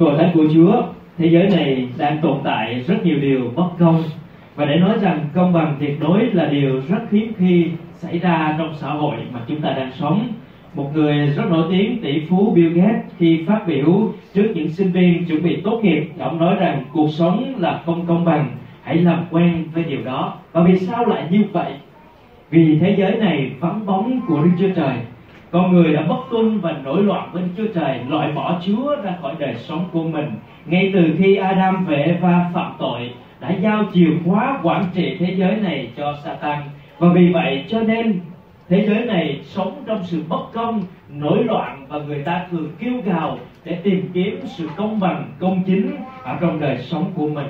Hội thánh của Chúa, thế giới này đang tồn tại rất nhiều điều bất công và để nói rằng công bằng tuyệt đối là điều rất hiếm khi xảy ra trong xã hội mà chúng ta đang sống. Một người rất nổi tiếng tỷ phú Bill Gates khi phát biểu trước những sinh viên chuẩn bị tốt nghiệp, ông nói rằng cuộc sống là không công bằng, hãy làm quen với điều đó. Và vì sao lại như vậy? Vì thế giới này vắng bóng của Đức Chúa Trời con người đã bất tuân và nổi loạn với Chúa Trời, loại bỏ Chúa ra khỏi đời sống của mình. Ngay từ khi Adam về và phạm tội, đã giao chìa khóa quản trị thế giới này cho Satan. Và vì vậy cho nên, thế giới này sống trong sự bất công, nổi loạn và người ta thường kêu gào để tìm kiếm sự công bằng, công chính ở trong đời sống của mình.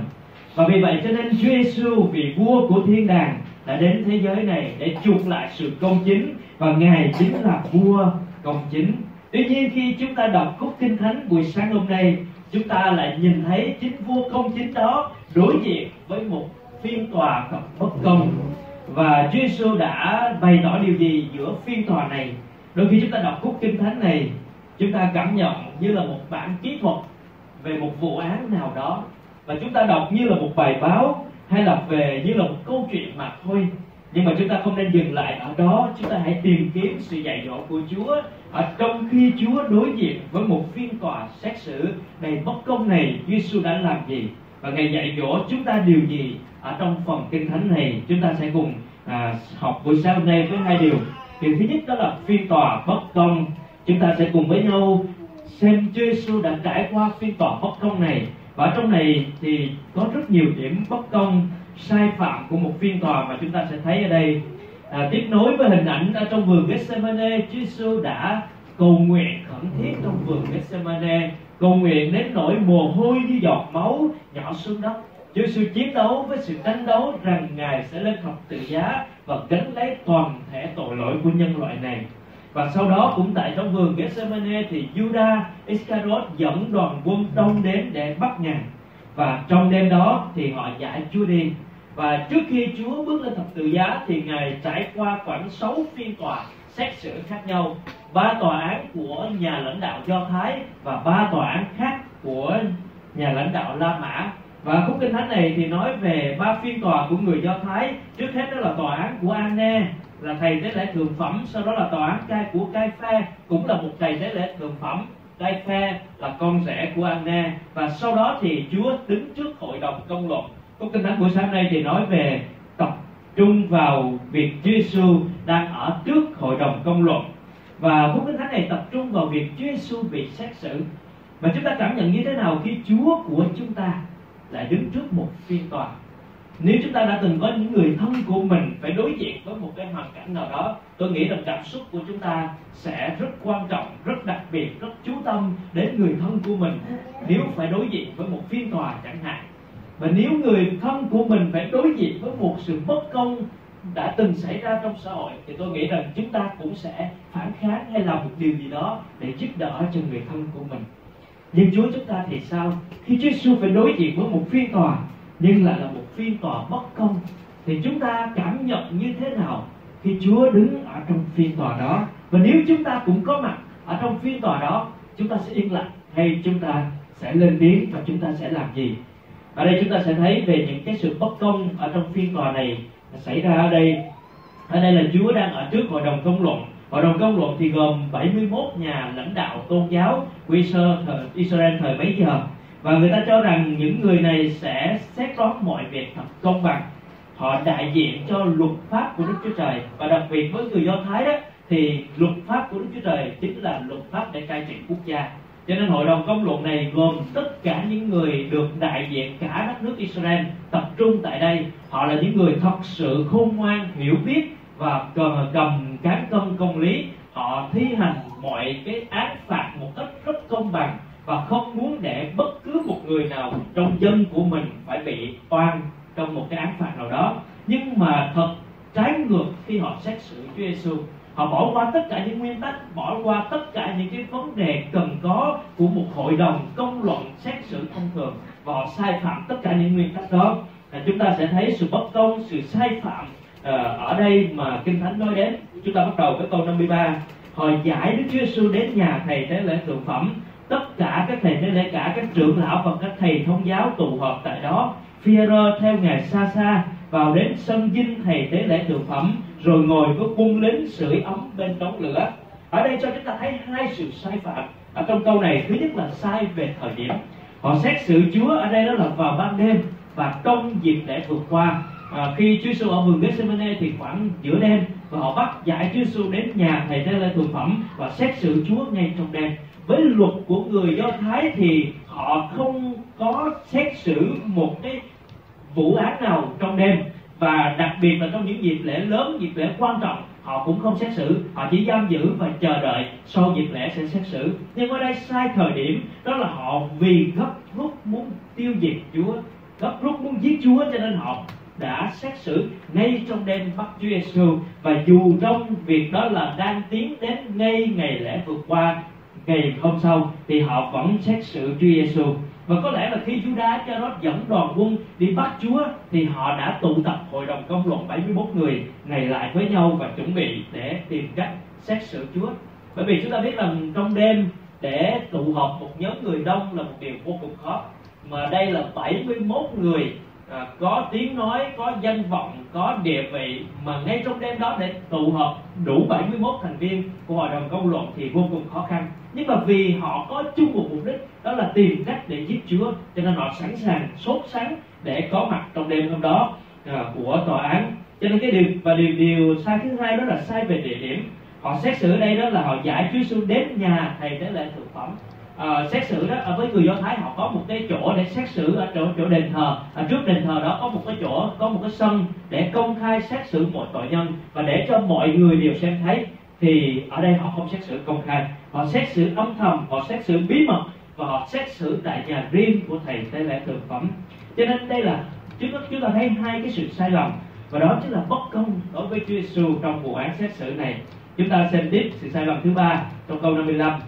Và vì vậy cho nên Chúa Giêsu vị vua của thiên đàng đã đến thế giới này để chuộc lại sự công chính, và ngài chính là vua công chính. Tuy nhiên, khi chúng ta đọc khúc kinh thánh buổi sáng hôm nay, chúng ta lại nhìn thấy chính vua công chính đó đối diện với một phiên tòa thật bất công. Và Chúa Giêsu đã bày tỏ điều gì giữa phiên tòa này? Đôi khi chúng ta đọc khúc kinh thánh này, chúng ta cảm nhận như là một bản kỹ thuật về một vụ án nào đó. Và chúng ta đọc như là một bài báo hay là về như là một câu chuyện mà thôi. Nhưng mà chúng ta không nên dừng lại ở đó. Chúng ta hãy tìm kiếm sự dạy dỗ của Chúa. Ở trong khi Chúa đối diện với một phiên tòa xét xử đầy bất công này Chúa Giêsu đã làm gì? Và ngài dạy dỗ chúng ta điều gì? Ở trong phần kinh thánh này chúng ta sẽ cùng à, học buổi sáng hôm nay với hai điều. Điều thứ nhất đó là phiên tòa bất công. Chúng ta sẽ cùng với nhau xem Chúa Giêsu đã trải qua phiên tòa bất công này và trong này thì có rất nhiều điểm bất công sai phạm của một phiên tòa mà chúng ta sẽ thấy ở đây. À, tiếp nối với hình ảnh ở trong vườn Gethsemane Chúa Giêsu đã cầu nguyện khẩn thiết trong vườn Gethsemane. Cầu nguyện đến nỗi mồ hôi như giọt máu nhỏ xuống đất. Chúa Giêsu chiến đấu với sự tranh đấu rằng Ngài sẽ lên thập tự giá và gánh lấy toàn thể tội lỗi của nhân loại này và sau đó cũng tại trong vườn Gethsemane thì Judas Iscariot dẫn đoàn quân đông đến để bắt ngài và trong đêm đó thì họ giải Chúa đi. Và trước khi Chúa bước lên thập tự giá thì ngài trải qua khoảng 6 phiên tòa xét xử khác nhau. Ba tòa án của nhà lãnh đạo Do Thái và ba tòa án khác của nhà lãnh đạo La Mã. Và khúc kinh thánh này thì nói về ba phiên tòa của người Do Thái. Trước hết đó là tòa án của Anne là thầy tế lễ thượng phẩm, sau đó là tòa án cai của cai pha cũng là một thầy tế lễ thượng phẩm. Cai pha là con rể của Anna và sau đó thì Chúa đứng trước hội đồng công luận. Câu kinh thánh buổi sáng nay thì nói về tập trung vào việc Chúa Giêsu đang ở trước hội đồng công luận. Và phúc kinh thánh này tập trung vào việc Chúa Giêsu bị xét xử. Và chúng ta cảm nhận như thế nào khi Chúa của chúng ta lại đứng trước một phiên tòa? Nếu chúng ta đã từng có những người thân của mình phải đối diện với một cái hoàn cảnh nào đó, tôi nghĩ rằng cảm xúc của chúng ta sẽ rất quan trọng, rất đặc biệt, rất chú tâm đến người thân của mình nếu phải đối diện với một phiên tòa chẳng hạn. Và nếu người thân của mình phải đối diện với một sự bất công đã từng xảy ra trong xã hội, thì tôi nghĩ rằng chúng ta cũng sẽ phản kháng hay làm một điều gì đó để giúp đỡ cho người thân của mình. Nhưng Chúa chúng ta thì sao? Khi Chúa Giêsu phải đối diện với một phiên tòa nhưng lại là một phiên tòa bất công. Thì chúng ta cảm nhận như thế nào khi Chúa đứng ở trong phiên tòa đó? Và nếu chúng ta cũng có mặt ở trong phiên tòa đó, chúng ta sẽ yên lặng hay chúng ta sẽ lên tiếng và chúng ta sẽ làm gì? Ở đây chúng ta sẽ thấy về những cái sự bất công ở trong phiên tòa này xảy ra ở đây. Ở đây là Chúa đang ở trước hội đồng công luận. Hội đồng công luận thì gồm 71 nhà lãnh đạo tôn giáo của Israel thời bấy giờ và người ta cho rằng những người này sẽ xét đoán mọi việc thật công bằng. Họ đại diện cho luật pháp của Đức Chúa Trời. Và đặc biệt với người Do Thái đó thì luật pháp của Đức Chúa Trời chính là luật pháp để cai trị quốc gia. Cho nên hội đồng công luận này gồm tất cả những người được đại diện cả đất nước Israel tập trung tại đây. Họ là những người thật sự khôn ngoan hiểu biết và cầm, cầm cán cân công lý. Họ thi hành mọi cái án phạt một cách rất công bằng và không muốn để bất cứ một người nào trong dân của mình phải bị oan trong một cái án phạt nào đó. Nhưng mà thật trái ngược khi họ xét xử Chúa Giêsu họ bỏ qua tất cả những nguyên tắc, bỏ qua tất cả những cái vấn đề cần có của một hội đồng công luận xét xử thông thường và họ sai phạm tất cả những nguyên tắc đó. Là chúng ta sẽ thấy sự bất công, sự sai phạm ờ, ở đây mà kinh thánh nói đến. Chúng ta bắt đầu với câu 53 họ giải Đức Chúa Giêsu đến nhà thầy tế lễ thượng phẩm tất cả các thầy tế lễ cả các trưởng lão và các thầy thông giáo tụ họp tại đó. Führer theo ngài xa xa vào đến sân dinh thầy tế lễ thượng phẩm rồi ngồi với quân lính sưởi ấm bên đống lửa. Ở đây cho chúng ta thấy hai sự sai phạm. Ở trong câu này thứ nhất là sai về thời điểm. Họ xét xử Chúa ở đây đó là vào ban đêm và trong dịp lễ vượt qua. À, khi Chúa Giêsu ở vườn Gethsemane thì khoảng giữa đêm và họ bắt giải Chúa Giêsu đến nhà thầy tế lễ thượng phẩm và xét xử Chúa ngay trong đêm với luật của người Do Thái thì họ không có xét xử một cái vụ án nào trong đêm. Và đặc biệt là trong những dịp lễ lớn, dịp lễ quan trọng, họ cũng không xét xử. Họ chỉ giam giữ và chờ đợi sau dịp lễ sẽ xét xử. Nhưng ở đây sai thời điểm, đó là họ vì gấp rút muốn tiêu diệt chúa, gấp rút muốn giết chúa cho nên họ đã xét xử ngay trong đêm bắt Chúa Giêsu và dù trong việc đó là đang tiến đến ngay ngày lễ vượt qua ngày hôm sau thì họ vẫn xét xử Chúa Giêsu và có lẽ là khi Judas cho nó dẫn đoàn quân đi bắt Chúa thì họ đã tụ tập hội đồng công luận 71 người này lại với nhau và chuẩn bị để tìm cách xét xử Chúa. Bởi vì chúng ta biết rằng trong đêm để tụ họp một nhóm người đông là một điều vô cùng khó. Mà đây là 71 người à, có tiếng nói có danh vọng có địa vị mà ngay trong đêm đó để tụ họp đủ 71 thành viên của hội đồng công luận thì vô cùng khó khăn nhưng mà vì họ có chung một mục đích đó là tìm cách để giết Chúa. Cho nên họ sẵn sàng sốt sắng để có mặt trong đêm hôm đó à, của tòa án. Cho nên cái điều và điều điều sai thứ hai đó là sai về địa điểm. Họ xét xử ở đây đó là họ giải Chúa Giêsu đến nhà thầy tế lễ thực phẩm. À, xét xử đó à, với người do thái họ có một cái chỗ để xét xử ở chỗ chỗ đền thờ. Ở trước đền thờ đó có một cái chỗ có một cái sân để công khai xét xử mọi tội nhân. Và để cho mọi người đều xem thấy thì ở đây họ không xét xử công khai. Họ xét xử âm thầm họ xét xử bí mật và họ xét xử tại nhà riêng của thầy tế lễ thượng phẩm. Cho nên đây là chúng ta, chúng ta thấy hai cái sự sai lầm. Và đó chính là bất công đối với Chúa Giêsu trong vụ án xét xử này. Chúng ta xem tiếp sự sai lầm thứ ba trong câu 55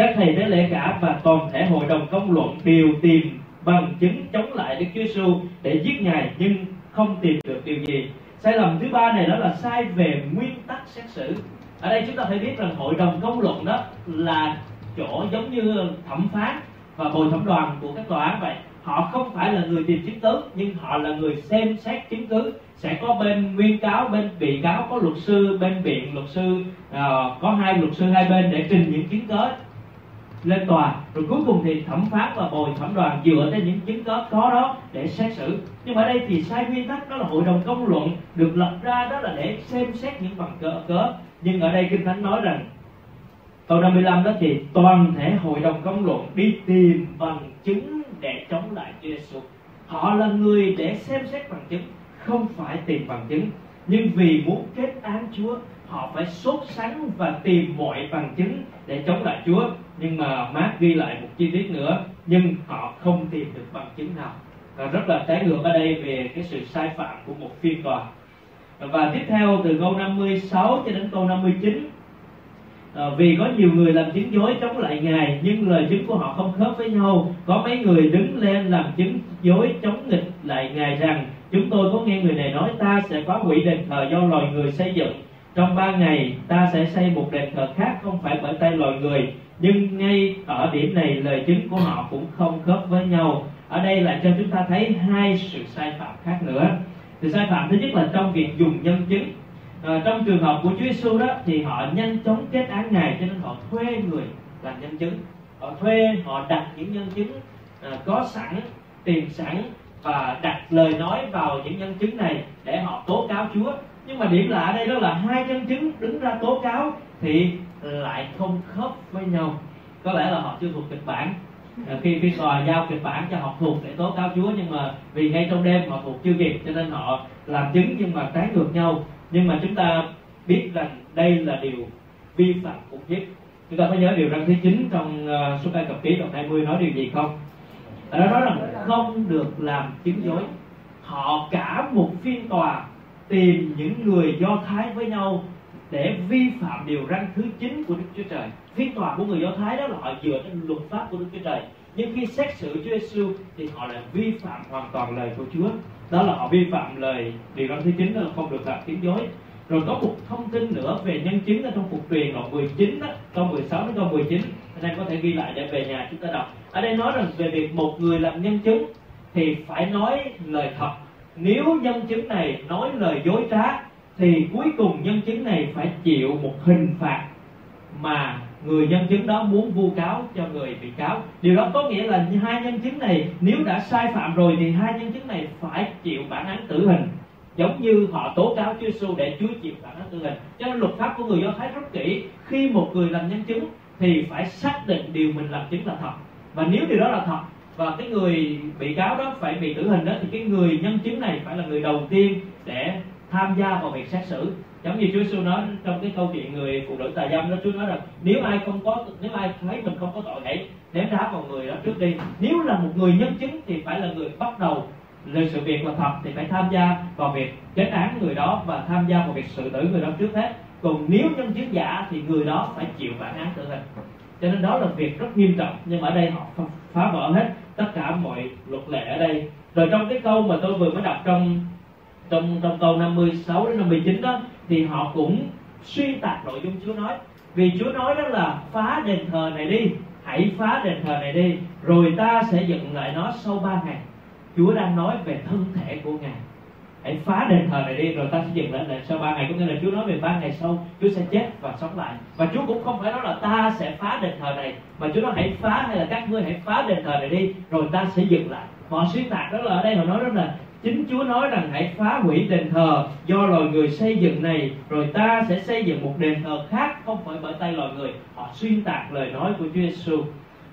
các thầy tế lễ cả và toàn thể hội đồng công luận đều tìm bằng chứng chống lại Đức Chúa Giêsu để giết ngài nhưng không tìm được điều gì sai lầm thứ ba này đó là sai về nguyên tắc xét xử. Ở đây chúng ta phải biết rằng hội đồng công luận đó là chỗ giống như thẩm phán và bồi thẩm đoàn của các tòa án vậy. Họ không phải là người tìm chứng cứ nhưng họ là người xem xét chứng cứ. Sẽ có bên nguyên cáo bên bị cáo có luật sư bên biện luật sư uh, có hai luật sư hai bên để trình những chứng cứ lên tòa, rồi cuối cùng thì thẩm phán và bồi thẩm đoàn dựa trên những chứng cứ có đó để xét xử. Nhưng mà ở đây thì sai nguyên tắc, đó là hội đồng công luận được lập ra, đó là để xem xét những bằng cớ cớ nhưng ở đây kinh thánh nói rằng, câu 55 đó thì toàn thể hội đồng công luận đi tìm bằng chứng để chống lại Chúa Giêsu họ là người để xem xét bằng chứng, không phải tìm bằng chứng. Nhưng vì muốn kết án Chúa họ phải sốt sắng và tìm mọi bằng chứng để chống lại Chúa. Nhưng mà Mark ghi lại một chi tiết nữa nhưng họ không tìm được bằng chứng nào. Và rất là trái ngược ở đây về cái sự sai phạm của một phiên tòa. Và tiếp theo từ câu 56 cho đến câu 59 à, ờ, vì có nhiều người làm chứng dối chống lại ngài nhưng lời chứng của họ không khớp với nhau. Có mấy người đứng lên làm chứng dối chống nghịch lại ngài rằng chúng tôi có nghe người này nói ta sẽ phá hủy đền thờ do loài người xây dựng trong ba ngày ta sẽ xây một đền thờ khác không phải bởi tay loài người nhưng ngay ở điểm này lời chứng của họ cũng không khớp với nhau. Ở đây lại cho chúng ta thấy hai sự sai phạm khác nữa. Sự sai phạm thứ nhất là trong việc dùng nhân chứng. À, trong trường hợp của Chúa Giêsu đó thì họ nhanh chóng kết án ngài cho nên họ thuê người làm nhân chứng. Họ thuê họ đặt những nhân chứng à, có sẵn tiền sẵn và đặt lời nói vào những nhân chứng này để họ tố cáo Chúa nhưng mà điểm lạ đây đó là hai nhân chứng đứng ra tố cáo thì lại không khớp với nhau. Có lẽ là họ chưa thuộc kịch bản. À, khi phiên tòa giao kịch bản cho họ thuộc để tố cáo Chúa nhưng mà vì ngay trong đêm họ thuộc chưa kịp cho nên họ làm chứng nhưng mà trái ngược nhau. Nhưng mà chúng ta biết rằng đây là điều vi phạm khủng khiếp chúng ta có nhớ điều răn thứ 9 trong uh, số ca cập ký đoạn 20 nói điều gì không? Ở đó nói rằng không được làm chứng dối. Họ cả một phiên tòa tìm những người do thái với nhau để vi phạm điều răn thứ 9 của Đức Chúa Trời. Phiên tòa của người Do Thái đó là họ dựa trên luật pháp của Đức Chúa Trời. Nhưng khi xét xử Chúa Giêsu thì họ lại vi phạm hoàn toàn lời của Chúa. Đó là họ vi phạm lời điều răn thứ 9 đó là không được làm tiếng dối. Rồi có một thông tin nữa về nhân chứng ở trong phục truyền đoạn 19 đó, câu 16 đến câu 19. anh em có thể ghi lại để về nhà chúng ta đọc ở đây nói rằng về việc một người làm nhân chứng thì phải nói lời thật nếu nhân chứng này nói lời dối trá, thì cuối cùng nhân chứng này phải chịu một hình phạt mà người nhân chứng đó muốn vu cáo cho người bị cáo. Điều đó có nghĩa là hai nhân chứng này nếu đã sai phạm rồi thì hai nhân chứng này phải chịu bản án tử hình, giống như họ tố cáo Chúa Giêsu để Chúa chịu bản án tử hình. Cho nên luật pháp của người Do Thái rất kỹ, khi một người làm nhân chứng thì phải xác định điều mình làm chứng là thật. Và nếu điều đó là thật và cái người bị cáo đó phải bị tử hình đó, thì cái người nhân chứng này phải là người đầu tiên để tham gia vào việc xét xử. Giống như Chúa Giêsu nói trong cái câu chuyện người phụ nữ tà dâm đó, Chúa nói rằng, nếu ai không có, nếu ai thấy mình không có tội hãy ném đá vào người đó trước đi. Nếu là một người nhân chứng thì phải là người bắt đầu lời sự việc là thật, thì phải tham gia vào việc kết án người đó và tham gia vào việc xử tử người đó trước hết. Còn nếu nhân chứng giả thì người đó phải chịu bản án tử hình. Cho nên đó là việc rất nghiêm trọng, nhưng mà ở đây họ phá vỡ hết tất cả mọi luật lệ ở đây. Rồi trong cái câu mà tôi vừa mới đọc trong trong trong câu 56 đến 59 đó, thì họ cũng xuyên tạc nội dung Chúa nói. Vì Chúa nói đó là, phá đền thờ này đi, hãy phá đền thờ này đi, rồi ta sẽ dựng lại nó sau ba ngày. Chúa đang nói về thân thể của Ngài hãy phá đền thờ này đi, rồi ta sẽ dựng lại lại sau ba ngày có nghĩa là Chúa nói về ba ngày sau, Chúa sẽ chết và sống lại. Và Chúa cũng không phải nói là ta sẽ phá đền thờ này, mà Chúa nói hãy phá hay là các ngươi hãy phá đền thờ này đi, rồi ta sẽ dựng lại. Họ xuyên tạc đó là ở đây họ nói rất là, chính Chúa nói rằng hãy phá hủy đền thờ do loài người xây dựng này, rồi ta sẽ xây dựng một đền thờ khác, không phải bởi tay loài người. Họ xuyên tạc lời nói của Chúa Giêsu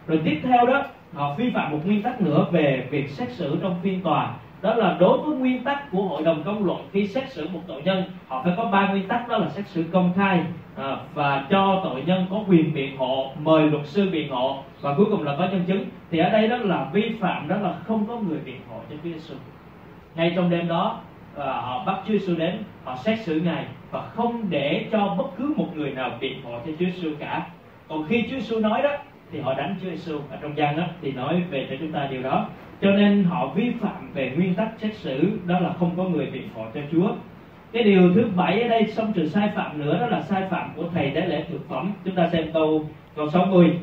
rồi tiếp theo đó họ vi phạm một nguyên tắc nữa về việc xét xử trong phiên tòa. Đó là đối với nguyên tắc của hội đồng công luận khi xét xử một tội nhân họ phải có ba nguyên tắc đó là xét xử công khai à, và cho tội nhân có quyền biện hộ mời luật sư biện hộ. Và cuối cùng là có nhân chứng. Thì ở đây đó là vi phạm đó là không có người biện hộ cho Chúa Giêsu ngay trong đêm đó à, họ bắt Chúa Giêsu đến họ xét xử ngài và không để cho bất cứ một người nào biện hộ cho Chúa Giêsu cả. Còn khi Chúa Giêsu nói đó thì họ đánh Chúa Giêsu ở trong gian đó, thì nói về cho chúng ta điều đó. Cho nên họ vi phạm về nguyên tắc xét xử, đó là không có người biện hộ cho Chúa. Cái điều thứ bảy ở đây xong trừ sai phạm nữa, đó là sai phạm của thầy tế lễ thực phẩm. Chúng ta xem câu câu 60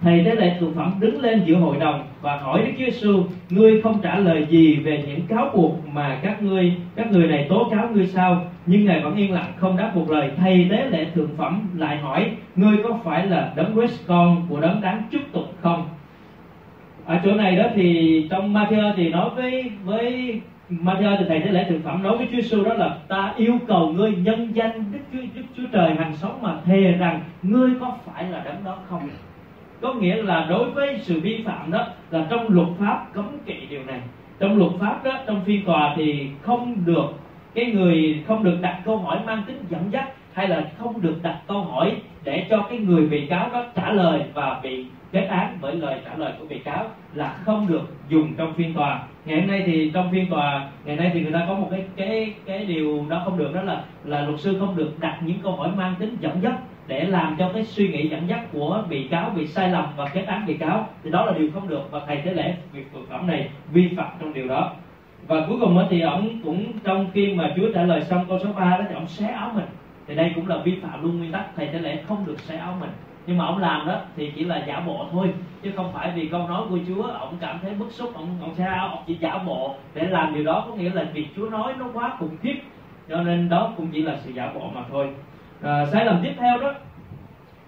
thầy tế lễ thực phẩm đứng lên giữa hội đồng và hỏi Đức Chúa Giêsu ngươi không trả lời gì về những cáo buộc mà các ngươi, các người này tố cáo ngươi sao? Nhưng ngài vẫn yên lặng không đáp một lời. Thầy tế lễ thượng phẩm lại hỏi, ngươi có phải là đấng Christ con của đấng đáng chúc tục không? Ở chỗ này đó thì trong Matthew thì nói với với Matthew thì thầy tế lễ thượng phẩm nói với Chúa Giêsu đó là, ta yêu cầu ngươi nhân danh Đức Chúa Đức Chúa Trời hàng sống mà thề rằng ngươi có phải là đấng đó không? Có nghĩa là đối với sự vi phạm đó, là trong luật pháp cấm kỵ điều này. Trong luật pháp đó, trong phiên tòa thì không được cái người, không được đặt câu hỏi mang tính dẫn dắt hay là không được đặt câu hỏi để cho cái người bị cáo đó trả lời và bị kết án bởi lời trả lời của bị cáo là không được dùng trong phiên tòa. Ngày hôm nay thì trong phiên tòa, ngày nay thì người ta có một cái cái cái điều đó không được, đó là là luật sư không được đặt những câu hỏi mang tính dẫn dắt để làm cho cái suy nghĩ dẫn dắt của bị cáo bị sai lầm và kết án bị cáo. Thì đó là điều không được và thầy thế lễ việc thực phẩm này vi phạm trong điều đó. Và cuối cùng thì ông cũng trong khi mà Chúa trả lời xong câu số 3 đó thì ông xé áo mình. Thì đây cũng là vi phạm luôn nguyên tắc, thầy thế lễ không được xé áo mình. Nhưng mà ông làm đó thì chỉ là giả bộ thôi, chứ không phải vì câu nói của Chúa ông cảm thấy bức xúc ông ông xé áo ông chỉ giả bộ để làm điều đó. Có nghĩa là việc Chúa nói nó quá khủng khiếp, cho nên đó cũng chỉ là sự giả bộ mà thôi à, sai lầm tiếp theo đó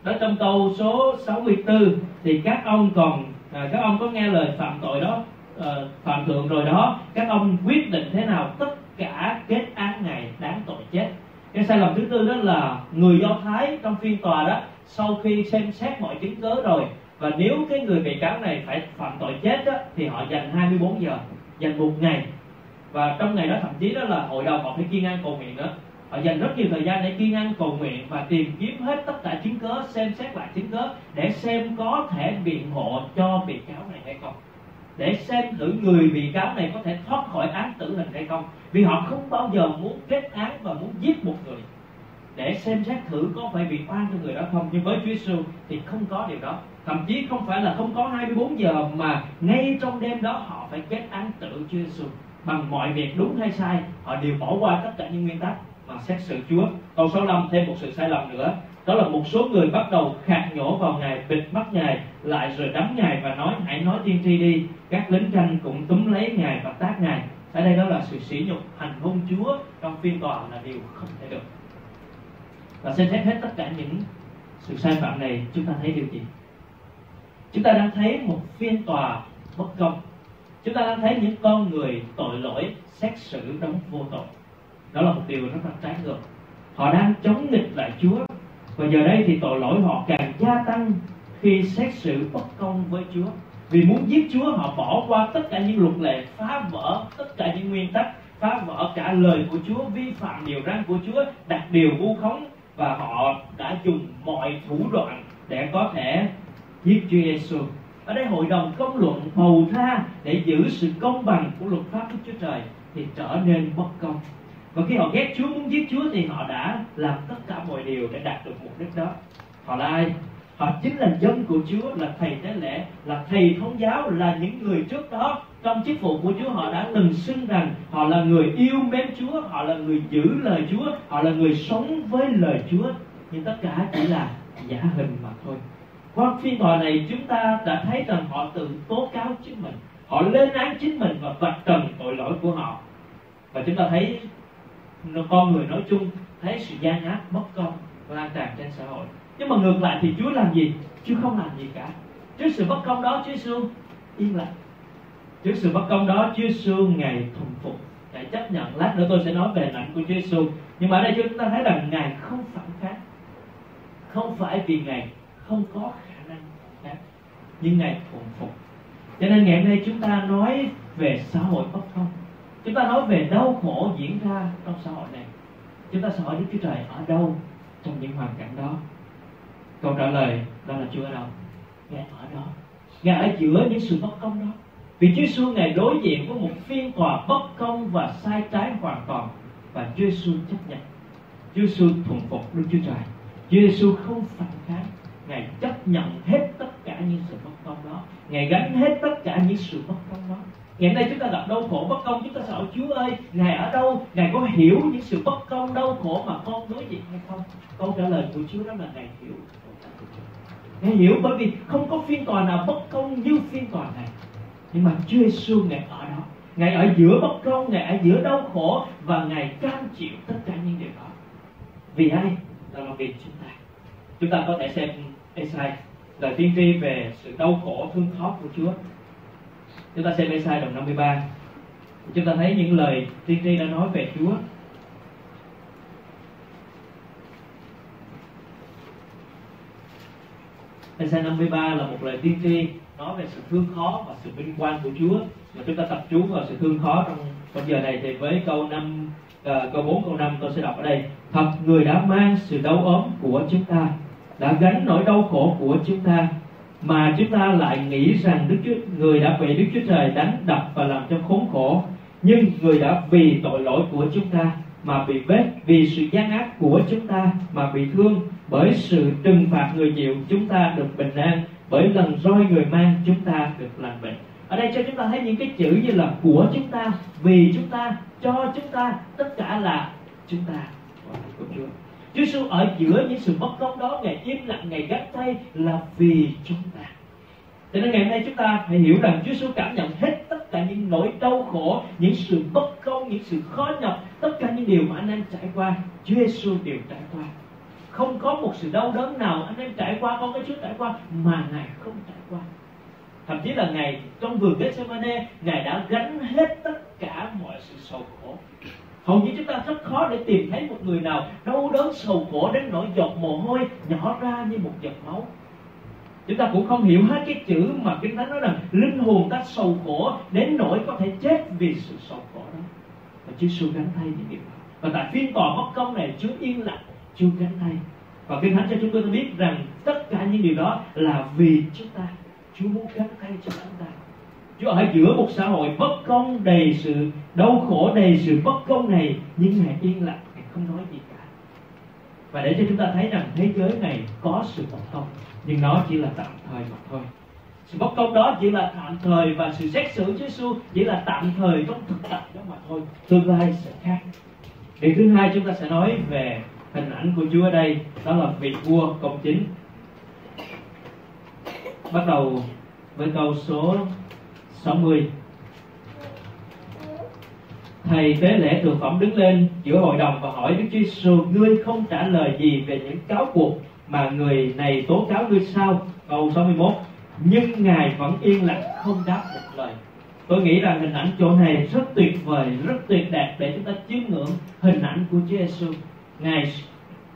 đó trong câu số 64 thì các ông còn à, các ông có nghe lời phạm tội đó à, phạm thượng rồi đó các ông quyết định thế nào tất cả kết án ngày đáng tội chết. Cái sai lầm thứ tư đó là người do thái trong phiên tòa đó sau khi xem xét mọi chứng cớ rồi và nếu cái người bị cáo này phải phạm tội chết đó, thì họ dành 24 giờ dành một ngày. Và trong ngày đó thậm chí đó là hội đồng họ phải kiên ăn cầu nguyện nữa họ dành rất nhiều thời gian để kiên ăn cầu nguyện và tìm kiếm hết tất cả chứng cớ, xem xét lại chứng cớ để xem có thể biện hộ cho bị cáo này hay không. Để xem thử người bị cáo này có thể thoát khỏi án tử hình hay không. Vì họ không bao giờ muốn kết án và muốn giết một người. Để xem xét thử có phải bị oan cho người đó không. Nhưng với Chúa Giêsu thì không có điều đó. Thậm chí không phải là không có 24 giờ mà ngay trong đêm đó họ phải kết án tử Chúa Giêsu bằng mọi việc đúng hay sai, họ đều bỏ qua tất cả những nguyên tắc mà xét xử Chúa. Câu số 65 thêm một sự sai lầm nữa. Đó là một số người bắt đầu khạc nhổ vào ngài bịt mắt ngài lại rồi đấm ngài và nói, hãy nói tiên tri đi. Các lính tranh cũng túm lấy ngài và tát ngài ở đây đó là sự sỉ nhục hành hung chúa trong phiên tòa là điều không thể được. Và xem xét hết tất cả những sự sai phạm này, chúng ta thấy điều gì? Chúng ta đang thấy một phiên tòa bất công. Chúng ta đang thấy những con người tội lỗi xét xử đóng vô tội đó là một điều rất là trái ngược họ đang chống nghịch lại chúa và giờ đây thì tội lỗi họ càng gia tăng khi xét xử bất công với chúa vì muốn giết chúa, họ bỏ qua tất cả những luật lệ, phá vỡ tất cả những nguyên tắc, phá vỡ cả lời của chúa, vi phạm điều răn của chúa, đặt điều vu khống và họ đã dùng mọi thủ đoạn để có thể giết Chúa Giêsu. Ở đây hội đồng công luận bầu ra để giữ sự công bằng của luật pháp của Chúa Trời thì trở nên bất công. Và khi họ ghét Chúa muốn giết Chúa thì họ đã làm tất cả mọi điều để đạt được mục đích đó. Họ là ai? Họ chính là dân của Chúa, là thầy tế lễ, là thầy thông giáo, là những người trước đó trong chức vụ của Chúa họ đã từng xưng rằng họ là người yêu mến Chúa, họ là người giữ lời Chúa, họ là người sống với lời Chúa. Nhưng tất cả chỉ là giả hình mà thôi. Qua phiên tòa này chúng ta đã thấy rằng họ tự tố cáo chính mình, họ lên án chính mình và vạch trần tội lỗi của họ. Và chúng ta thấy con người nói chung, thấy sự gian ác bất công lan tràn trên xã hội. Nhưng mà ngược lại thì Chúa làm gì? Chúa không làm gì cả. Trước sự bất công đó, Chúa Giêsu yên lặng. Trước sự bất công đó, Chúa Giêsu ngày thuần phục. Ngài chấp nhận. Lát nữa tôi sẽ nói về lạnh ảnh của Chúa Giêsu nhưng mà ở đây chúng ta thấy rằng ngài không phản kháng. Không phải vì ngài không có khả năng nhưng ngài thuần phục. Cho nên ngày hôm nay chúng ta nói về xã hội bất công chúng ta nói về đau khổ diễn ra trong xã hội này. Chúng ta sẽ hỏi Đức Chúa Trời ở đâu trong những hoàn cảnh đó? Câu trả lời đó là Chúa ở đâu? Ngài ở đó. Ngài ở giữa những sự bất công đó. Vì Chúa Giêsu Ngài đối diện với một phiên tòa bất công và sai trái hoàn toàn, và Chúa Giêsu chấp nhận. Chúa Giêsu thuần phục Đức Chúa Trời. Chúa Giêsu không phản kháng. Ngài chấp nhận hết tất cả những sự bất công đó. Ngài gánh hết tất cả những sự bất công đó. Ngày nay chúng ta gặp đau khổ bất công, Chúng ta sợ Chúa ơi, Ngài ở đâu? Ngài có hiểu những sự bất công, đau khổ mà con đối diện hay không? Câu trả lời của Chúa đó là Ngài hiểu. Ngài hiểu bởi vì không có phiên tòa nào bất công như phiên tòa này. Nhưng mà Chúa Giêsu Ngài ở đó. Ngài ở giữa bất công, Ngài ở giữa đau khổ Và Ngài cam chịu tất cả những điều đó. Vì ai? Là vì chúng ta. Chúng ta có thể xem Esai lời tiên tri về sự đau khổ, thương xót của Chúa chúng ta xem Esai đoạn 53 chúng ta thấy những lời tiên tri đã nói về Chúa. Esai 53 là một lời tiên tri nói về sự thương khó và sự vinh quang của Chúa. Và chúng ta tập trung vào sự thương khó trong bây giờ này thì với câu 5 uh, ờ, câu 4 câu 5 tôi sẽ đọc ở đây. Thật người đã mang sự đau ốm của chúng ta đã gánh nỗi đau khổ của chúng ta mà chúng ta lại nghĩ rằng Đức Chúa người đã bị Đức Chúa Trời đánh đập và làm cho khốn khổ. Nhưng người đã vì tội lỗi của chúng ta mà bị vết vì sự gian ác của chúng ta mà bị thương. Bởi sự trừng phạt người chịu, chúng ta được bình an. Bởi lần roi người mang, chúng ta được lành bệnh. Ở đây cho chúng ta thấy những cái chữ như là của chúng ta, vì chúng ta, cho chúng ta, tất cả là chúng ta. Của Chúa. Chúa Giêsu ở giữa những sự bất công đó Ngài im lặng, Ngài gắt tay là vì chúng ta cho nên ngày hôm nay chúng ta phải hiểu rằng Chúa Giêsu cảm nhận hết tất cả những nỗi đau khổ, những sự bất công, những sự khó nhọc, tất cả những điều mà anh em trải qua, Chúa Giêsu đều trải qua. Không có một sự đau đớn nào anh em trải qua, con cái Chúa trải qua mà Ngài không trải qua. Thậm chí là Ngài trong vườn Gethsemane, Ngài đã gánh hết tất cả mọi sự sầu khổ hầu như chúng ta rất khó để tìm thấy một người nào đau đớn, sầu khổ, đến nỗi giọt mồ hôi nhỏ ra như một giọt máu. Chúng ta cũng không hiểu hết cái chữ mà kinh thánh nói rằng linh hồn ta sầu khổ, đến nỗi có thể chết vì sự sầu khổ đó. Và Chúa Giêsu gánh thay những điều đó. Và tại phiên tòa bất công này, Chúa yên lặng, Chúa gánh thay. Và kinh thánh cho chúng tôi biết rằng tất cả những điều đó là vì chúng ta. Chúa muốn gánh thay cho chúng ta ở giữa một xã hội bất công đầy sự đau khổ, đầy sự bất công này, nhưng ngài yên lặng, ngài không nói gì cả. Và để cho chúng ta thấy rằng thế giới này có sự bất công, nhưng nó chỉ là tạm thời mà thôi. Sự bất công đó chỉ là tạm thời và sự xét xử Chúa Giêsu chỉ là tạm thời trong thực tập đó mà thôi. Tương lai sẽ khác. Điều thứ hai chúng ta sẽ nói về hình ảnh của Chúa ở đây, đó là vị vua công chính. Bắt đầu với câu số 60 Thầy tế lễ thượng phẩm đứng lên giữa hội đồng và hỏi Đức Chúa Giêsu ngươi không trả lời gì về những cáo buộc mà người này tố cáo ngươi sao? Câu 61 Nhưng Ngài vẫn yên lặng không đáp một lời. Tôi nghĩ rằng hình ảnh chỗ này rất tuyệt vời, rất tuyệt đẹp để chúng ta chiêm ngưỡng hình ảnh của Chúa Giêsu. Ngài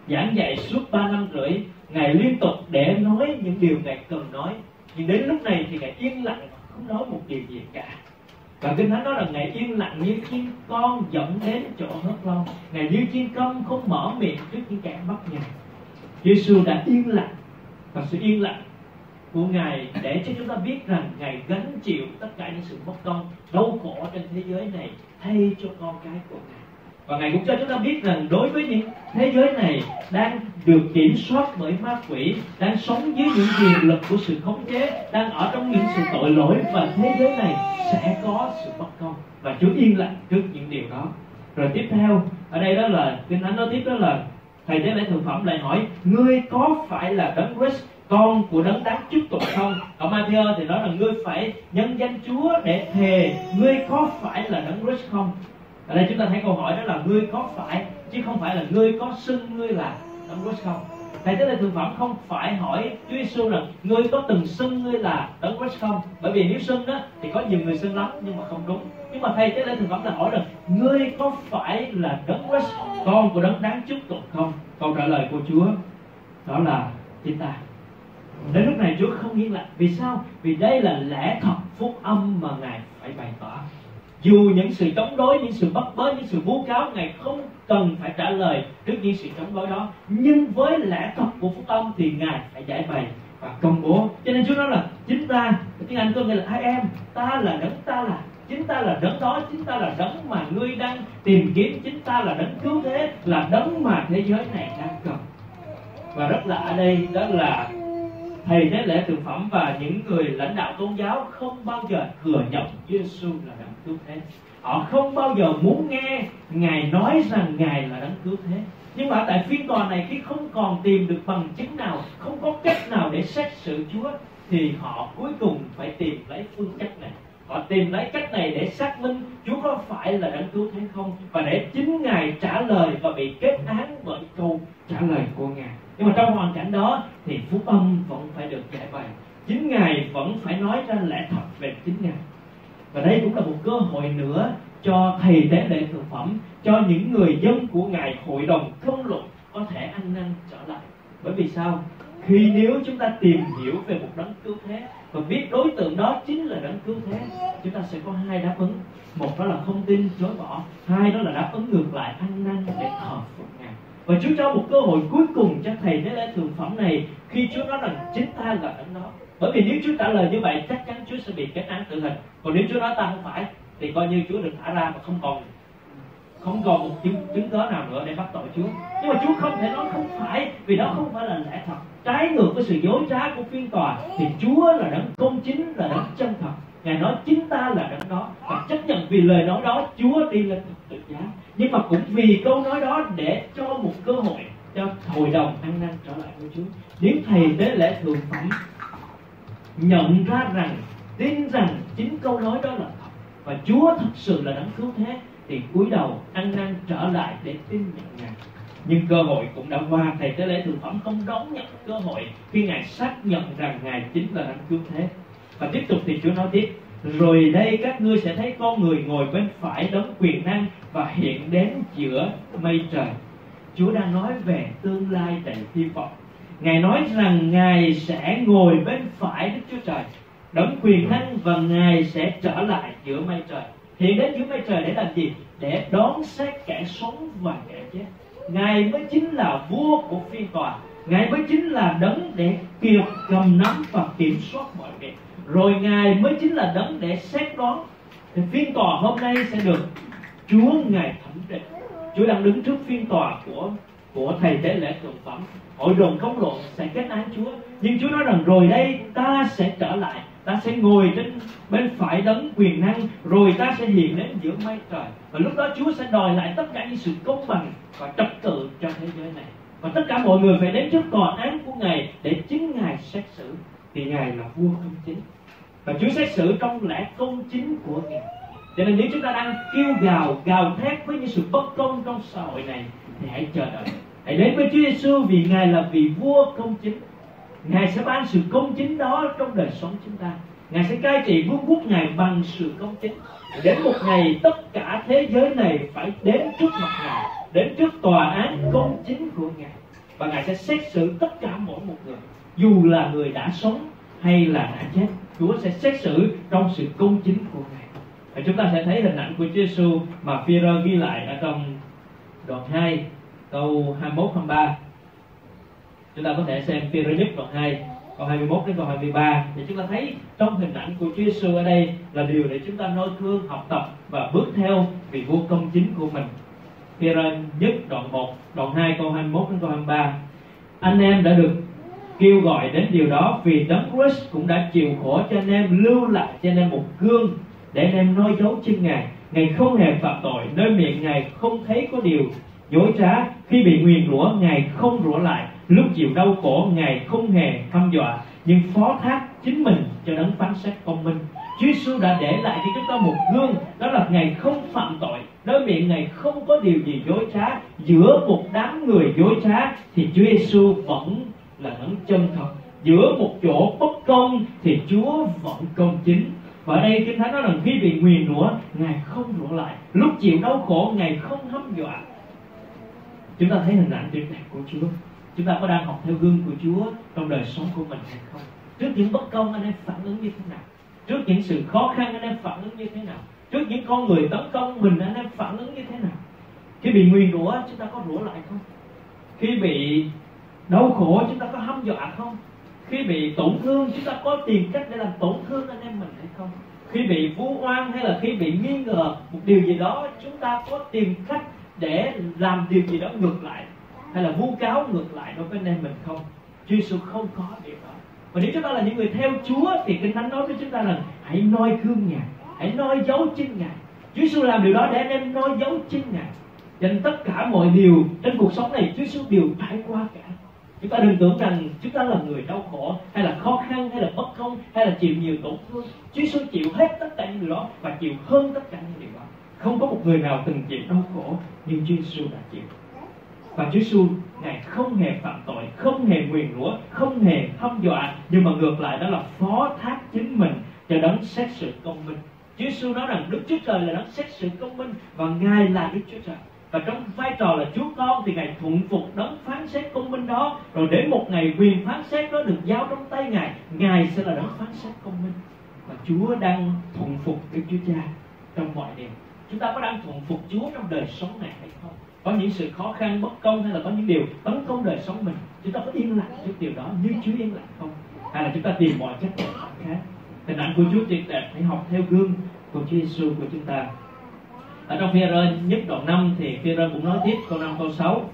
giảng dạy suốt ba năm rưỡi, Ngài liên tục để nói những điều Ngài cần nói. Nhưng đến lúc này thì Ngài yên lặng không nói một điều gì cả. Và kinh thánh nói là ngài yên lặng như chiên con dẫn đến chỗ hớt lâu ngài như chiên con không mở miệng trước những kẻ bắt ngài. Giêsu đã yên lặng. Và sự yên lặng của ngài để cho chúng ta biết rằng ngài gánh chịu tất cả những sự mất công đau khổ trên thế giới này thay cho con cái của ngài và ngài cũng cho chúng ta biết rằng đối với những thế giới này đang được kiểm soát bởi ma quỷ, đang sống dưới những quyền lực của sự khống chế, đang ở trong những sự tội lỗi, và thế giới này sẽ có sự bất công. Và Chúa yên lặng trước những điều đó. Rồi tiếp theo, ở đây đó là, kinh thánh nói tiếp đó là, thầy tế lễ thượng phẩm lại hỏi ngươi có phải là đấng Christ, con của đấng đáng chức tụng không? Ở Matthew thì nói là, ngươi phải nhân danh Chúa để thề ngươi có phải là đấng Christ không? Ở đây chúng ta thấy câu hỏi đó là ngươi có phải, chứ không phải là ngươi có xưng ngươi là đấng Christ không? Thầy tế lễ thượng phẩm không phải hỏi Chúa Giêsu rằng ngươi có từng xưng ngươi là đấng Christ không? Bởi vì nếu xưng đó thì có nhiều người xưng lắm, nhưng mà không đúng. Nhưng mà thầy tế lễ thượng phẩm là hỏi rằng ngươi có phải là đấng Christ con của đấng đáng chúc tụng không? Câu trả lời của Chúa đó là chính ta. Đến lúc này Chúa không yên lặng. Vì sao? Vì đây là lẽ thật, phúc âm mà ngài phải bày tỏ dù những sự chống đối, những sự bắt bớ những sự vu cáo, ngài không cần phải trả lời trước những sự chống đối đó. Nhưng với lẽ thật của phúc âm thì ngài phải giải bày và công bố. Cho nên Chúa nói là, chính ta, tiếng Anh có nghĩa là hai em ta là đấng ta là. Chính ta là đấng đó, chính ta là đấng mà ngươi đang tìm kiếm. Chính ta là đấng cứu thế, là đấng mà thế giới này đang cần. Và rất là ở đây, đó là thầy tế lễ thực phẩm và những người lãnh đạo tôn giáo không bao giờ thừa nhận Chúa Giêsu là đấng cứu thế. Họ không bao giờ muốn nghe ngài nói rằng ngài là đấng cứu thế. Nhưng mà tại phiên tòa này, khi không còn tìm được bằng chứng nào, không có cách nào để xét xử Chúa, thì họ cuối cùng phải tìm lấy phương cách này. Họ tìm lấy cách này để xác minh Chúa có phải là đấng cứu thế không. Và để chính ngài trả lời và bị kết án bởi câu trả lời của ngài nhưng mà trong hoàn cảnh đó thì phúc âm vẫn phải được giải bày. Chính ngài vẫn phải nói ra lẽ thật về chính ngài. Và đây cũng là một cơ hội nữa cho thầy tế lễ thực phẩm, cho những người dân của ngài hội đồng công luận có thể ăn năn trở lại. Bởi vì sao? Khi nếu chúng ta tìm hiểu về một đấng cứu thế và biết đối tượng đó chính là đấng cứu thế, chúng ta sẽ có hai đáp ứng. Một đó là không tin, chối bỏ. Hai đó là đáp ứng ngược lại, ăn năn để thờ phượng ngài và Chúa cho một cơ hội cuối cùng cho thầy tế lên thượng phẩm này khi Chúa nói rằng chính ta là đấng đó. Bởi vì nếu Chúa trả lời như vậy chắc chắn Chúa sẽ bị kết án tử hình. Còn nếu Chúa nói ta không phải thì coi như Chúa được thả ra mà không còn không còn một chứng, chứng cớ nào nữa để bắt tội Chúa. Nhưng mà Chúa không thể nói không phải vì đó không phải là lẽ thật. Trái ngược với sự dối trá của phiên tòa thì Chúa là đấng công chính là đấng chân thật. Ngài nói chính ta là đấng đó và chấp nhận vì lời nói đó Chúa đi lên tự giá nhưng mà cũng vì câu nói đó để cho một cơ hội cho hội đồng ăn năn trở lại với Chúa. Nếu thầy tế lễ thượng phẩm nhận ra rằng, tin rằng chính câu nói đó là thật, và Chúa thật sự là đấng cứu thế, thì cúi đầu ăn năn trở lại để tin nhận ngài. Nhưng cơ hội cũng đã qua. Thầy tế lễ thượng phẩm không đón nhận cơ hội khi ngài xác nhận rằng ngài chính là đấng cứu thế. Và tiếp tục thì Chúa nói tiếp, rồi đây các ngươi sẽ thấy con người ngồi bên phải đấng quyền năng và hiện đến giữa mây trời. Chúa đang nói về tương lai đầy hy vọng. Ngài nói rằng Ngài sẽ ngồi bên phải Đức Chúa Trời. Đấng quyền năng và Ngài sẽ trở lại giữa mây trời. Hiện đến giữa mây trời để làm gì? Để đón xét kẻ sống và kẻ chết. Ngài mới chính là vua của phiên tòa. Ngài mới chính là đấng để kiệt cầm nắm và kiểm soát mọi việc. Rồi Ngài mới chính là đấng để xét đoán. Thì phiên tòa hôm nay sẽ được Chúa Ngài thẩm định. Chúa đang đứng trước phiên tòa của của thầy tế lễ thượng phẩm. Hội đồng công luận sẽ kết án Chúa. Nhưng Chúa nói rằng, rồi đây, ta sẽ trở lại. Ta sẽ ngồi trên bên phải đấng quyền năng. Rồi ta sẽ hiện đến giữa mây trời. Và lúc đó Chúa sẽ đòi lại tất cả những sự công bằng và trật tự cho thế giới này. Và tất cả mọi người phải đến trước tòa án của ngài để chính ngài xét xử. Vì ngài là vua công chính. Và Chúa xét xử trong lẽ công chính của ngài cho nên nếu chúng ta đang kêu gào gào thét với những sự bất công trong xã hội này, thì hãy chờ đợi. Hãy đến với Chúa Giêsu vì ngài là vị vua công chính. Ngài sẽ ban sự công chính đó trong đời sống chúng ta. Ngài sẽ cai trị vương quốc ngài bằng sự công chính. Đến một ngày, tất cả thế giới này phải đến trước mặt ngài, đến trước tòa án công chính của ngài. Và ngài sẽ xét xử tất cả mỗi một người, dù là người đã sống hay là đã chết. Chúa sẽ xét xử trong sự công chính của ngài và chúng ta sẽ thấy hình ảnh của Chúa Giêsu mà Phi-rơ ghi lại ở trong đoạn 2 câu 21 23 chúng ta có thể xem Phi-rơ nhất đoạn 2 câu 21 đến câu 23 thì chúng ta thấy trong hình ảnh của Chúa Giêsu ở đây là điều để chúng ta noi gương, học tập và bước theo vị vua công chính của mình. Phi-rơ nhất đoạn 1 đoạn 2 câu 21 đến câu 23 anh em đã được kêu gọi đến điều đó vì đấng Christ cũng đã chịu khổ cho anh em, lưu lại cho anh em một gương để anh em dối dấu chân ngài ngài không hề phạm tội, nơi miệng ngài không thấy có điều. Dối trá, khi bị nguyền rủa ngài không rủa lại. Lúc chịu đau khổ ngài không hề hăm dọa. Nhưng phó thác chính mình cho đấng phán xét công minh. Chúa Giêsu đã để lại cho chúng ta một gương, đó là ngài không phạm tội. Nơi miệng ngài không có điều gì dối trá. Giữa một đám người dối trá, thì Chúa Giêsu vẫn là đấng chân thật. Giữa một chỗ bất công, thì Chúa vẫn công chính và ở đây kinh thánh nói rằng khi bị nguyền rủa, ngài không rủa lại. Lúc chịu đau khổ, ngài không hăm dọa. Chúng ta thấy hình ảnh tuyệt đẹp của Chúa. Chúng ta có đang học theo gương của Chúa trong đời sống của mình hay không? Trước những bất công anh em phản ứng như thế nào? Trước những sự khó khăn anh em phản ứng như thế nào? Trước những con người tấn công mình anh em phản ứng như thế nào? Khi bị nguyền rủa, chúng ta có rủa lại không? Khi bị đau khổ, chúng ta có hăm dọa không? Khi bị tổn thương, chúng ta có tìm cách để làm tổn thương anh em mình hay khi bị vu oan hay là khi bị nghi ngờ một điều gì đó, chúng ta có tìm cách để làm điều gì đó ngược lại, hay là vu cáo ngược lại đối với anh em mình không? Chúa Giêsu không có điều đó. Và nếu chúng ta là những người theo Chúa thì kinh thánh nói với chúng ta là hãy noi gương ngài, hãy noi dấu chân ngài. Chúa Giêsu làm điều đó để anh em noi dấu chân ngài. Dành tất cả mọi điều trên cuộc sống này Chúa Giêsu đều trải qua cả chúng ta đừng tưởng rằng chúng ta là người đau khổ, hay là khó khăn, hay là bất công, hay là chịu nhiều tổn thương. Chúa Giêsu chịu hết tất cả những điều đó và chịu hơn tất cả những điều đó. Không có một người nào từng chịu đau khổ nhưng Chúa Giêsu đã chịu. Và Chúa Giêsu ngài không hề phạm tội, không hề nguyền rủa, không hề hăm dọa, nhưng mà ngược lại đó là phó thác chính mình cho đấng xét sự công minh. Chúa Giêsu nói rằng Đức Chúa Trời là đấng xét sự công minh và ngài là Đức Chúa Trời và trong vai trò là Chúa con thì ngài thuận phục đấng phán xét công minh đó. Rồi đến một ngày quyền phán xét đó được giao trong tay ngài ngài sẽ là đấng phán xét công minh. Và Chúa đang thuận phục Đức Chúa Cha trong mọi điều. Chúng ta có đang thuận phục Chúa trong đời sống này hay không? Có những sự khó khăn, bất công hay là có những điều tấn công đời sống mình? Chúng ta có yên lặng trước điều đó như Chúa yên lặng không? Hay là chúng ta tìm mọi cách khác? Hình ảnh của Chúa tuyệt đẹp, hãy học theo gương của Chúa Giêsu của chúng ta ở trong Phi-rơ nhất đoạn 5 thì Phi-rơ cũng nói tiếp câu 5 câu 6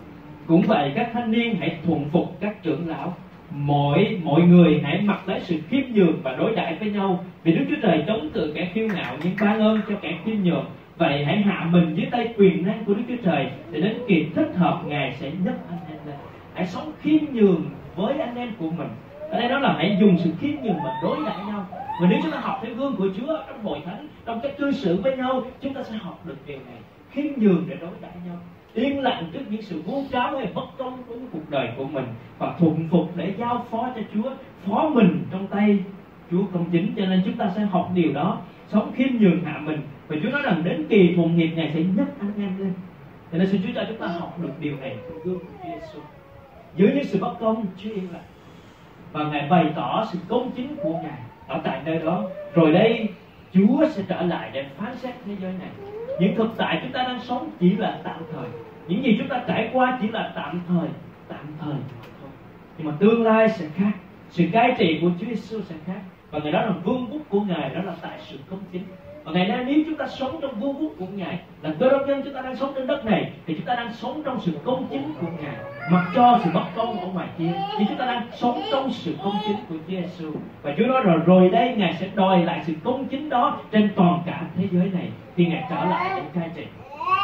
cũng vậy, các thanh niên hãy thuần phục các trưởng lão. Mọi mọi người hãy mặc lấy sự khiêm nhường và đối đãi với nhau. Vì Đức Chúa Trời chống cự kẻ kiêu ngạo nhưng ban ơn cho kẻ khiêm nhường. Vậy hãy hạ mình dưới tay quyền năng của Đức Chúa Trời để đến kỳ thích hợp ngài sẽ nhấc anh em lên. Hãy sống khiêm nhường với anh em của mình ở đây đó là hãy dùng sự khiêm nhường mà đối đãi nhau. Và nếu chúng ta học theo gương của Chúa trong hội thánh, trong cách cư xử với nhau, chúng ta sẽ học được điều này. Khiêm nhường để đối đãi nhau. Yên lặng trước những sự vô cáo hay bất công của cuộc đời của mình. Và thuận phục để giao phó cho Chúa, phó mình trong tay Chúa công chính. Cho nên chúng ta sẽ học điều đó. Sống khiêm nhường hạ mình. Và Chúa nói rằng đến kỳ thuận nghiệp, Ngài sẽ nhấc anh em lên. Cho nên xin Chúa cho chúng ta học được điều này trong gương của Chúa Giêsu dưới những sự bất công, Chúa yên lặng và Ngài bày tỏ sự công chính của Ngài ở tại nơi đó. Rồi đây, Chúa sẽ trở lại để phán xét thế giới này. Những thực tại chúng ta đang sống chỉ là tạm thời. Những gì chúng ta trải qua chỉ là tạm thời tạm thời mà thôi. Nhưng mà tương lai sẽ khác. Sự cai trị của Chúa Giêsu sẽ khác và ngày đó là vương quốc của ngài đó là tại sự công chính. Và ngày nay nếu chúng ta sống trong vương quốc của ngài, là cơ đốc nhân chúng ta đang sống trên đất này, thì chúng ta đang sống trong sự công chính của ngài. Mặc cho sự bất công ở ngoài kia, thì chúng ta đang sống trong sự công chính của Chúa Giêsu và Chúa nói rồi rồi đây ngài sẽ đòi lại sự công chính đó trên toàn cả thế giới này. Khi ngài trở lại để cai trị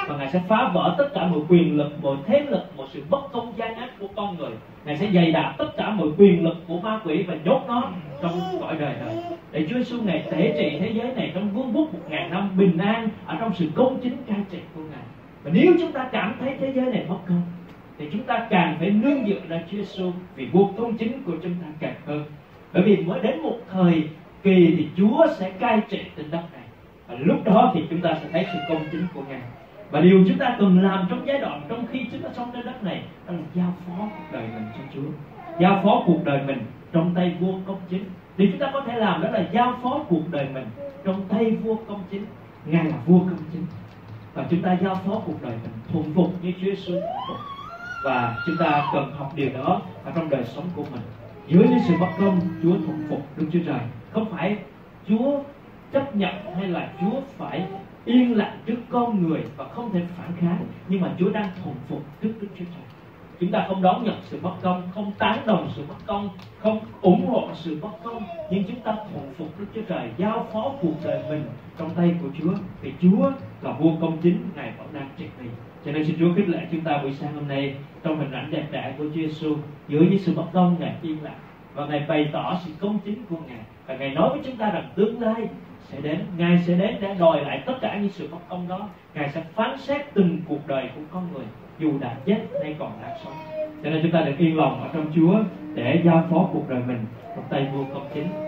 và ngài sẽ phá vỡ tất cả mọi quyền lực, mọi thế lực, mọi sự bất công gian ác của con người. Ngài sẽ dày đạp tất cả mọi quyền lực của ma quỷ và nhốt nó trong cõi đời này để Chúa Giêsu ngài thể trị thế giới này trong vương quốc một ngàn năm bình an ở trong sự công chính cai trị của ngài. Và nếu chúng ta cảm thấy thế giới này bất công, thì chúng ta càng phải nương dựa ra Chúa Giêsu vì vua công chính của chúng ta càng hơn. Bởi vì mới đến một thời kỳ thì Chúa sẽ cai trị trên đất này. Và lúc đó thì chúng ta sẽ thấy sự công chính của ngài và điều chúng ta cần làm trong giai đoạn trong khi chúng ta sống trên đất này, đó là giao phó cuộc đời mình cho Chúa. Giao phó cuộc đời mình trong tay vua công chính. Điều chúng ta có thể làm đó là giao phó cuộc đời mình trong tay vua công chính. Ngài là vua công chính. Và chúng ta giao phó cuộc đời mình thuần phục như Chúa Giêsu và chúng ta cần học điều đó ở trong đời sống của mình. Dưới những sự bất công, Chúa thuần phục Đức Chúa Trời. Không phải Chúa chấp nhận hay là Chúa phải yên lặng trước con người và không thể phản kháng. Nhưng mà Chúa đang thuần phục trước Đức Chúa Trời. Chúng ta không đón nhận sự bất công, không tán đồng sự bất công, không ủng hộ sự bất công. Nhưng chúng ta thuần phục Đức Chúa Trời, giao phó cuộc đời mình trong tay của Chúa. Vì Chúa là vua công chính, ngài vẫn đang trị vì cho nên xin Chúa khích lệ chúng ta buổi sáng hôm nay trong hình ảnh đẹp đẽ của Chúa Giêsu giữa những sự bất công, ngài yên lặng. Và ngài bày tỏ sự công chính của ngài. Và ngài nói với chúng ta rằng tương lai sẽ đến, ngài sẽ đến để đòi lại tất cả những sự bất công đó. Ngài sẽ phán xét từng cuộc đời của con người, dù đã chết hay còn đang sống. Cho nên chúng ta được yên lòng ở trong Chúa để giao phó cuộc đời mình trong tay vua công chính.